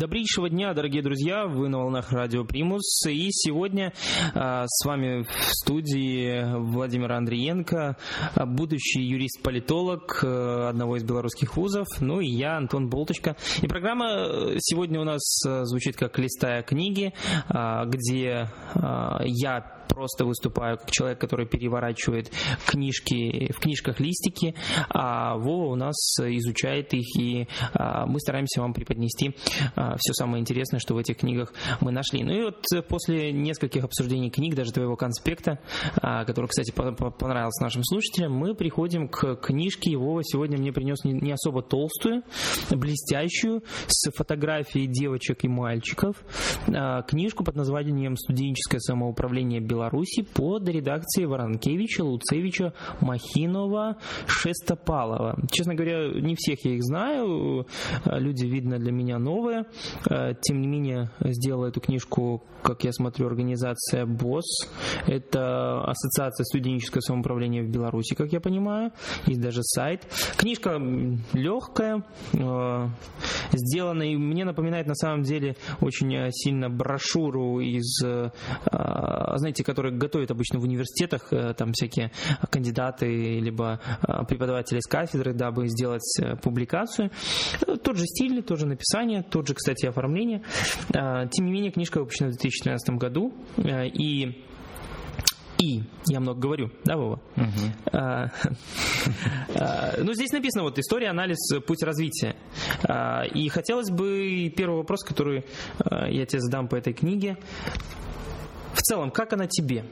Добрейшего дня, дорогие друзья! Вы на волнах Радио Примус. И сегодня а, с вами в студии Владимир Андриенко, а, будущий юрист-политолог а, одного из белорусских вузов, ну и я, Антон Болточка. И программа сегодня у нас а, звучит как «Листая книги», а, где а, я просто выступаю как человек, который переворачивает книжки, в книжках листики, а Вова у нас изучает их, и а, мы стараемся вам преподнести а, все самое интересное, что в этих книгах мы нашли. Ну и вот после нескольких обсуждений книг, даже твоего конспекта, а, который, кстати, понравился нашим слушателям, мы приходим к книжке. Вова сегодня мне принес не особо толстую, блестящую, с фотографией девочек и мальчиков, книжку под названием «Студенческое самоуправление Беларуси Беларуси под редакцией Воронкевича, Луцевича, Махинова, Шестопалова. Честно говоря, не всех я их знаю, люди, видно, для меня новые. Тем не менее, сделала эту книжку, как я смотрю, организация БОС. Это Ассоциация студенческого самоуправления в Беларуси, как я понимаю. Есть даже сайт. Книжка легкая, э, сделана, и мне напоминает на самом деле очень сильно брошюру из, э, знаете, которые готовят обычно в университетах, э, там всякие кандидаты, либо э, преподаватели с кафедры, дабы сделать э, публикацию. Тот же стиль, тот же написание, тот же, кстати, оформление. Тем не менее, книжка выпущена в 2013 году, и и я много говорю, да, Вова? Ну, здесь написано вот история, анализ, путь развития. И хотелось бы первый вопрос, который я тебе задам по этой книге. В целом, как она тебе?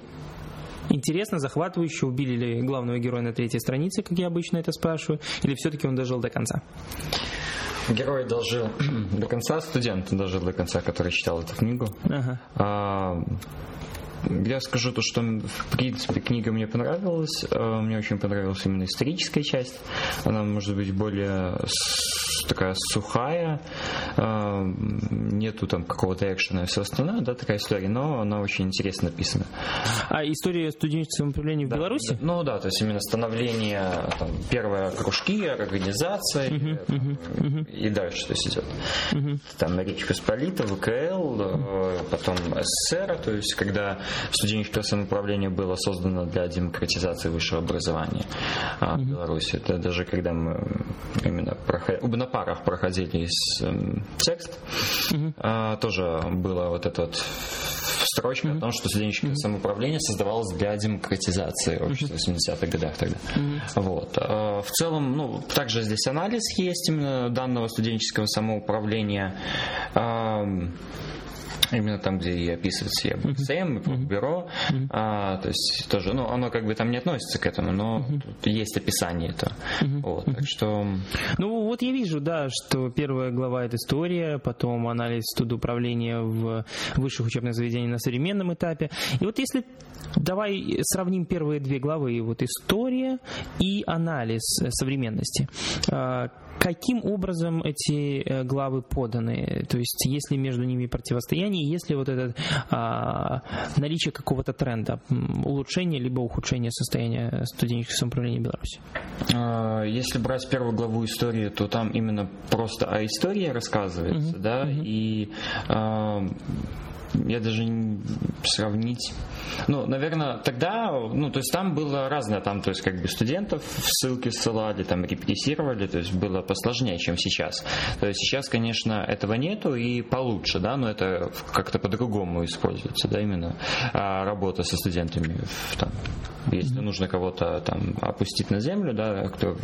Интересно, захватывающе, убили ли главного героя на третьей странице, как я обычно это спрашиваю, или все-таки он дожил до конца? Герой дожил до конца, студент дожил до конца, который читал эту книгу. Ага. А, я скажу то, что в принципе книга мне понравилась. Э, мне очень понравилась именно историческая часть. Она может быть более такая сухая, нету там какого-то экшена и все остальное, да, такая история, но она очень интересно написана. А история студенческого управления в да, Беларуси? Да, ну да, то есть именно становление, там, первые кружки, организации uh-huh, uh-huh, uh-huh. и дальше то есть идет. Uh-huh. Там Речь Посполита, ВКЛ, uh-huh. потом СССР, то есть когда студенческое самоуправление было создано для демократизации высшего образования uh-huh. в Беларуси. Это даже когда мы именно проход... на парах проходили эм, текст, uh-huh. тоже было вот это вот строчка mm-hmm. о том, что студенческое mm-hmm. самоуправление создавалось для демократизации общества mm-hmm. в 80-х годах тогда. Mm-hmm. Вот. А, в целом, ну, также здесь анализ есть именно данного студенческого самоуправления именно там, где и описывается и БСМ, и бюро, а, то есть тоже, ну, оно как бы там не относится к этому, но тут есть описание этого. Вот, так что... Ну, вот я вижу, да, что первая глава это история, потом анализ управления в высших учебных заведениях на современном этапе. И вот если давай сравним первые две главы, вот история и анализ современности. Каким образом эти э, главы поданы? То есть, есть ли между ними противостояние, есть ли вот это а, наличие какого-то тренда, улучшения либо ухудшения состояния студенческого самоуправления Беларуси? А, если брать первую главу истории, то там именно просто о истории рассказывается, uh-huh. да, uh-huh. и а, я даже не сравнить. Ну, наверное, тогда, ну, то есть там было разное, там, то есть как бы студентов в ссылки ссылали, там репрессировали, то есть было посложнее, чем сейчас. То есть сейчас, конечно, этого нету и получше, да, но это как-то по-другому используется, да, именно а, работа со студентами там, если нужно кого-то там опустить на землю, да, кто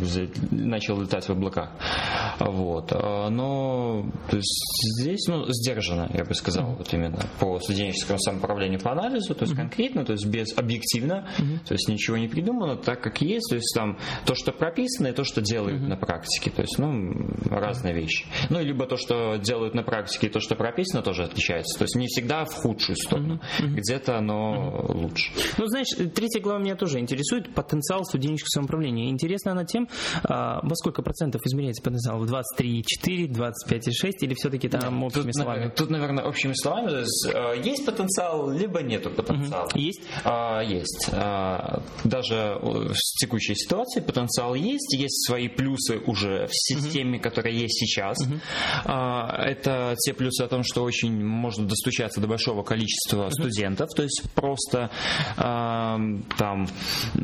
начал летать в облаках. Вот. А, но то есть здесь, ну, сдержанно, я бы сказал, вот именно по студенческому самоуправлению по анализу, то есть конкретно, то есть без объективно, то есть ничего не придумано, так как есть, то есть там то, что прописано, и то, что делают на практике, то есть, ну, разные вещи. Ну, либо то, что делают на практике, и то, что прописано, тоже отличается. То есть не всегда в худшую сторону, где-то оно лучше. Ну, знаешь, третья глава меня тоже интересует потенциал студенческого самоуправления. Интересна она тем, а, во сколько процентов измеряется потенциал? В 23,4, 25,6 или все-таки там общими тут, словами? Тут, наверное, общими словами. Есть э, есть потенциал, либо нету потенциала. Угу. Есть? А, есть. А, даже в текущей ситуации потенциал есть, есть свои плюсы уже в системе, угу. которая есть сейчас. Угу. А, это те плюсы о том, что очень можно достучаться до большого количества угу. студентов, то есть просто а, там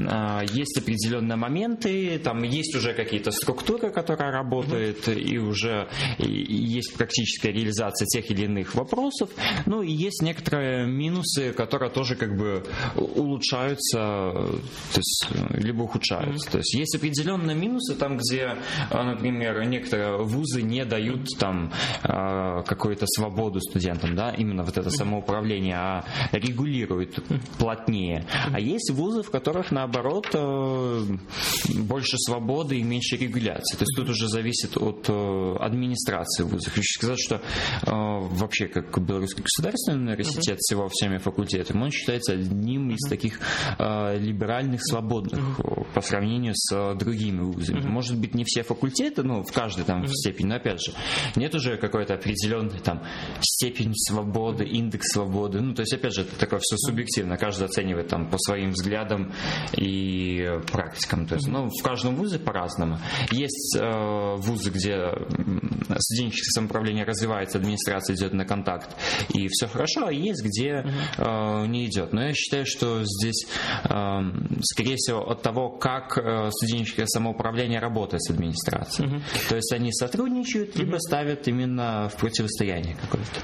а, есть определенные моменты, там есть уже какие-то структуры, которая работает, угу. и уже есть практическая реализация тех или иных вопросов. Ну и есть некоторые минусы, которые тоже как бы улучшаются, то есть либо ухудшаются. Mm-hmm. То есть есть определенные минусы там, где, а, например, некоторые вузы не дают там а, какую-то свободу студентам, да, именно вот это самоуправление, а регулируют плотнее. А есть вузы, в которых наоборот э, больше свободы и меньше регуляции. То есть тут уже зависит от э, администрации вуза. Хочу сказать, что э, вообще как Белорусский государственный университет uh-huh. всего всеми факультетами, он считается одним из uh-huh. таких э, либеральных, свободных uh-huh. по сравнению с другими вузами. Uh-huh. Может быть, не все факультеты, ну, в каждой там uh-huh. степени, но опять же, нет уже какой-то определенной там степень свободы, индекс свободы. Ну, то есть, опять же, это такое все субъективно. Каждый оценивает там по своим взглядам и практикам. То есть, ну, в каждом вузе по-разному. Есть э, вузы, где студенческое самоуправление развивается, администрация идет на контакт, и все хорошо, а есть, где э, не идет. Но я считаю, что здесь, э, скорее всего, от того, как э, студенческое самоуправление работает с администрацией. Угу. То есть они сотрудничают, либо ставят именно в противостояние какое-то.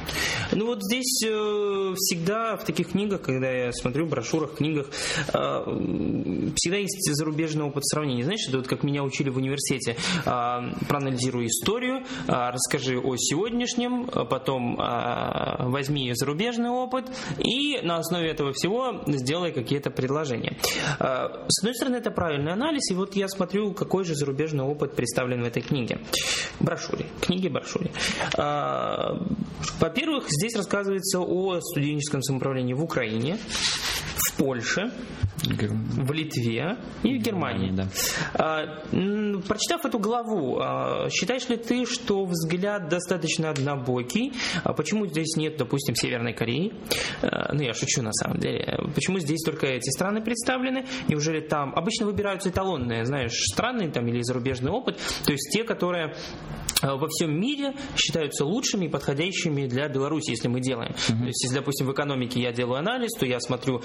Ну вот здесь э, всегда в таких книгах, когда я смотрю в брошюрах, книгах, э, всегда есть зарубежный опыт сравнения. Знаешь, это вот как меня учили в университете. Э, проанализируй историю, э, расскажи о сегодняшнем, потом э, возьми зарубежный опыт и на основе этого всего сделай какие-то предложения. Э, с одной стороны, это правильный анализ, и вот я смотрю, какой же зарубежный опыт представлен в этой книге. Брошюре. Книги брошюре. Э, во-первых, здесь рассказывается о студенческом самоуправлении в Украине, Польше, в Литве и в Германии. Да. А, прочитав эту главу, а, считаешь ли ты, что взгляд достаточно однобокий? А почему здесь нет, допустим, Северной Кореи? Ну, я шучу на самом деле. Почему здесь только эти страны представлены? Неужели там обычно выбираются эталонные, знаешь, страны там или зарубежный опыт, то есть те, которые во всем мире считаются лучшими и подходящими для Беларуси, если мы делаем. Uh-huh. То есть, если, допустим, в экономике я делаю анализ, то я смотрю,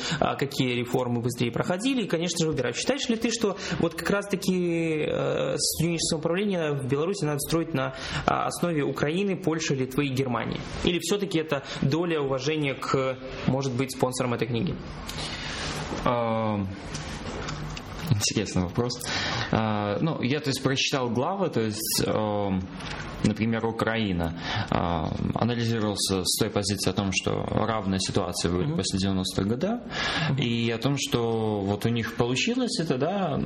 какие реформы быстрее проходили, и, конечно же, выбираю. Считаешь ли ты, что вот как раз-таки э, студенческое управление в Беларуси надо строить на а, основе Украины, Польши, Литвы и Германии? Или все-таки это доля уважения к, может быть, спонсорам этой книги? Интересный вопрос. А, ну, я, то есть, прочитал главы, то есть например, Украина, а, анализировался с той позиции о том, что равная ситуация будет mm-hmm. после 90-х годов, mm-hmm. и о том, что вот у них получилось это, да,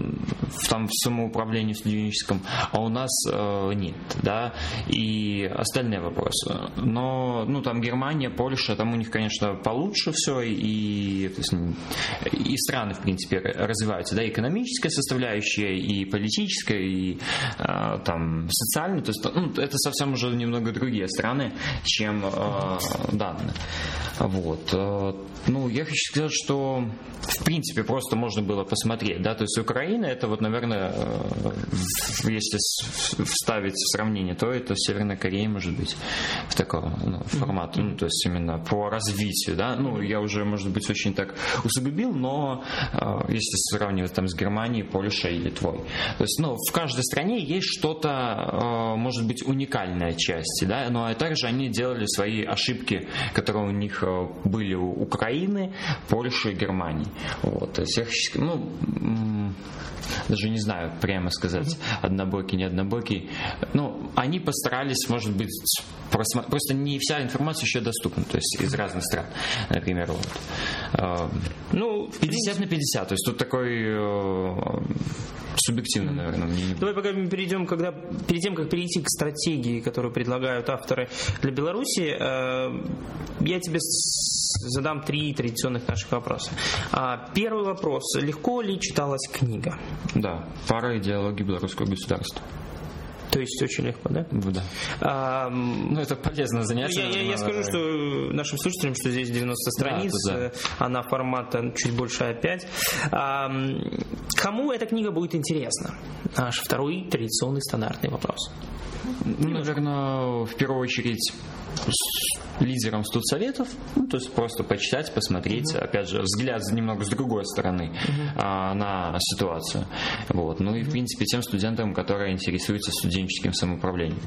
там в самоуправлении студенческом, а у нас э, нет, да, и остальные вопросы. Но, ну, там Германия, Польша, там у них, конечно, получше все, и, есть, и страны, в принципе, развиваются, да, экономическая составляющая, и политическая, и э, там социальная, то есть, ну, это совсем уже немного другие страны, чем э, данные. Вот. Э, ну, я хочу сказать, что в принципе просто можно было посмотреть, да, то есть Украина это вот, наверное, если вставить в сравнение, то это Северная Корея, может быть, в таком ну, формате, ну, то есть именно по развитию, да, ну, я уже, может быть, очень так усугубил, но если сравнивать там с Германией, Польшей и Литвой, то есть, ну, в каждой стране есть что-то, может быть, уникальная часть, да, но также они делали свои ошибки, которые у них э, были у Украины, Польши и Германии. Вот, то есть, ну, даже не знаю, прямо сказать, однобокий, не однобокий. Ну, они постарались, может быть, просто, просто не вся информация еще доступна, то есть из разных стран, например, вот. Э, ну, 50 на 50, то есть тут такой э, субъективно, наверное, мне Давай пока мы перейдем, когда перед тем, как перейти к стратегии, которую предлагают авторы для Беларуси, э, я тебе задам три традиционных наших вопроса. А, первый вопрос. Легко ли читалась книга? Да. Пара идеологии белорусского государства. То есть очень легко, да? Да. А, ну, это полезно занятие. Я, я, я скажу, что нашим слушателям, что здесь 90 страниц, да, да. она формата чуть больше А5. А, кому эта книга будет интересна? Наш второй традиционный стандартный вопрос. Ну, наверное, в первую очередь лидером студсоветов, ну, то есть просто почитать, посмотреть, uh-huh. опять же, взгляд немного с другой стороны uh-huh. а, на ситуацию. Вот. Ну и, в принципе, тем студентам, которые интересуются студенческим самоуправлением.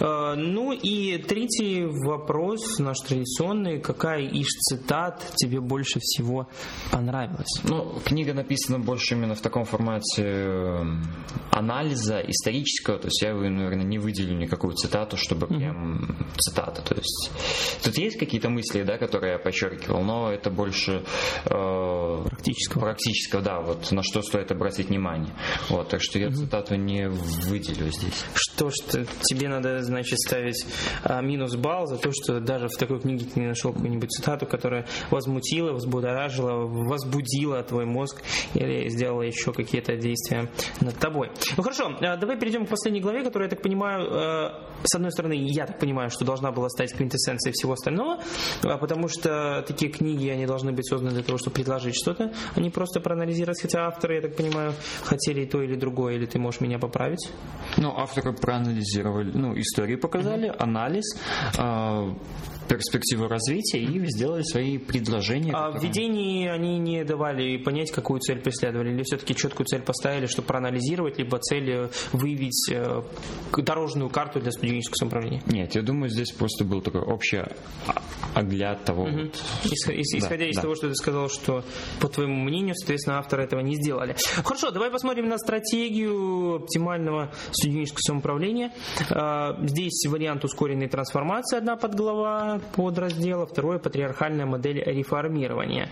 Uh, ну и третий вопрос, наш традиционный. Какая из цитат тебе больше всего понравилась? Ну, книга написана больше именно в таком формате эм, анализа исторического, то есть я, наверное, не выделю никакую цитату, чтобы прям цитата. То есть тут есть какие-то мысли, да, которые я подчеркивал, но это больше э, практического. практического, да, вот на что стоит обратить внимание. Вот, так что я угу. цитату не выделю здесь. Что ж, тебе надо, значит, ставить а, минус балл за то, что даже в такой книге ты не нашел какую-нибудь цитату, которая возмутила, взбудоражила, возбудила твой мозг или сделала еще какие-то действия над тобой. Ну хорошо, а, давай перейдем к последней главе, которая, я так понимаю, э, с одной стороны, я так понимаю, что должна была стать квинтэссенцией всего остального, а потому что такие книги, они должны быть созданы для того, чтобы предложить что-то, а не просто проанализировать, хотя авторы, я так понимаю, хотели и то или другое, или ты можешь меня поправить? Ну, авторы проанализировали, ну, историю показали, mm-hmm. анализ, э, перспективу развития и сделали свои предложения. А которые... в введении они не давали понять, какую цель преследовали, или все-таки четкую цель поставили, чтобы проанализировать, либо цель выявить э, дорожную карту для студенческого самоуправления? Нет, я думаю, здесь просто был такой общий огляд того. Угу. Вот... Исходя да, из да. того, что ты сказал, что, по твоему мнению, соответственно, авторы этого не сделали. Хорошо, давай посмотрим на стратегию оптимального студенческого самоуправления. А, здесь вариант ускоренной трансформации, одна подглава подраздела, второе патриархальная модель реформирования.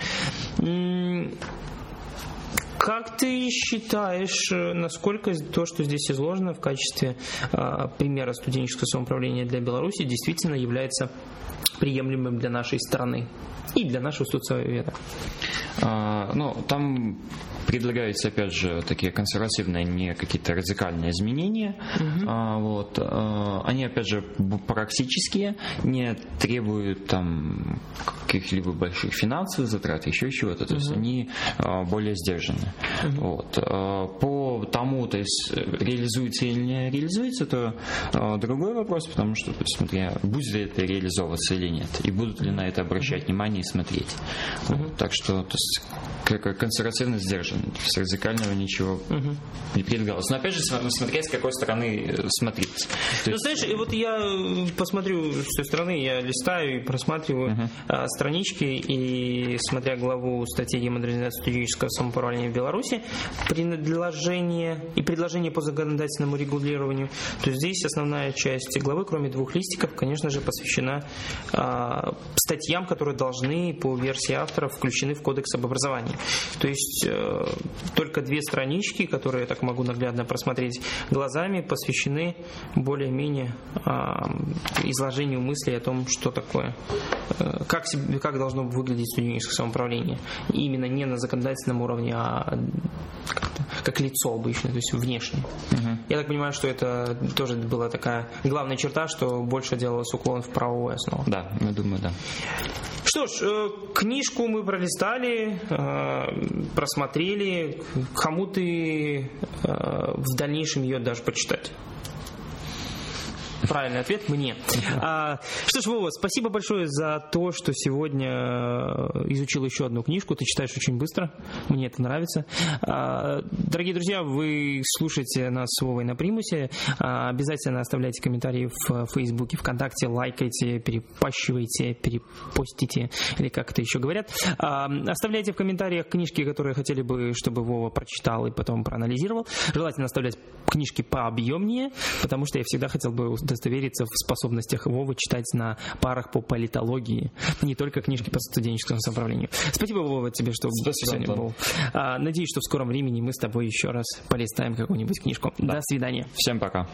Как ты считаешь, насколько то, что здесь изложено в качестве э, примера студенческого самоуправления для Беларуси, действительно является приемлемым для нашей страны и для нашего соцсовета? А, ну, там предлагаются, опять же, такие консервативные, не какие-то радикальные изменения. Угу. А, вот, а, они, опять же, практические, не требуют там каких-либо больших финансовых затрат, еще чего-то. То угу. есть они а, более сдержаны. Угу. Вот. А, по тому, то есть реализуется или не реализуется, то а, другой вопрос, потому что, смотря, будет ли это реализовываться или нет, и будут ли на это обращать внимание и смотреть. Угу. Вот. Так что, то есть, консервативно сдержан. С радикального ничего угу. не предлагалось. Но опять же, смотреть, с какой стороны э, смотреть. То ну, есть... знаешь, и вот я э, посмотрю с той стороны, я листаю и просматриваю угу. а, странички, и смотря главу стратегии модернизации студенческого самоуправления в Беларуси, предложение и предложение по законодательному регулированию, то здесь основная часть главы, кроме двух листиков, конечно же, посвящена а, статьям, которые должны, по версии авторов, включены в кодекс об образовании. То есть э, только две странички, которые я так могу наглядно просмотреть глазами, посвящены более-менее э, изложению мыслей о том, что такое, э, как, себе, как должно выглядеть студенческое самоуправление. Именно не на законодательном уровне, а как лицо обычно, то есть внешне. Угу. Я так понимаю, что это тоже была такая главная черта, что больше делалось уклон в правовую основу. Да, я думаю, да. Что ж, э, книжку мы пролистали, э, просмотрели. Кому ты э, в дальнейшем ее даже почитать? Правильный ответ мне. А, что ж, Вова, спасибо большое за то, что сегодня э, изучил еще одну книжку. Ты читаешь очень быстро. Мне это нравится. А, дорогие друзья, вы слушаете нас с Вовой на примусе. А, обязательно оставляйте комментарии в Фейсбуке, ВКонтакте, лайкайте, перепащивайте, перепостите, или как это еще говорят. А, оставляйте в комментариях книжки, которые хотели бы, чтобы Вова прочитал и потом проанализировал. Желательно оставлять книжки пообъемнее, потому что я всегда хотел бы удостовериться в способностях Вовы читать на парах по политологии, не только книжки по студенческому самоуправлению. Спасибо, Вова, тебе, что Спасибо, сегодня был. А, надеюсь, что в скором времени мы с тобой еще раз полистаем какую-нибудь книжку. Да. До свидания. Всем пока.